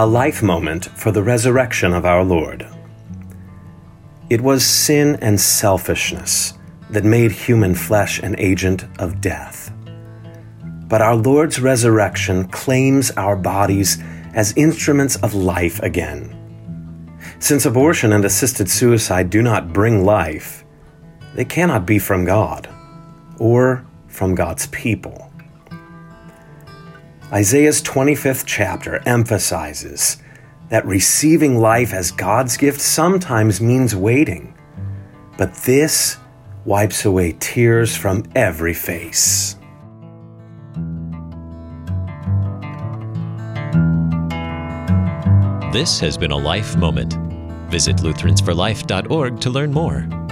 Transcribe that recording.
a life moment for the resurrection of our Lord. It was sin and selfishness that made human flesh an agent of death. But our Lord's resurrection claims our bodies as instruments of life again. Since abortion and assisted suicide do not bring life, they cannot be from God or from God's people. Isaiah's 25th chapter emphasizes that receiving life as God's gift sometimes means waiting, but this wipes away tears from every face. This has been a Life Moment. Visit Lutheransforlife.org to learn more.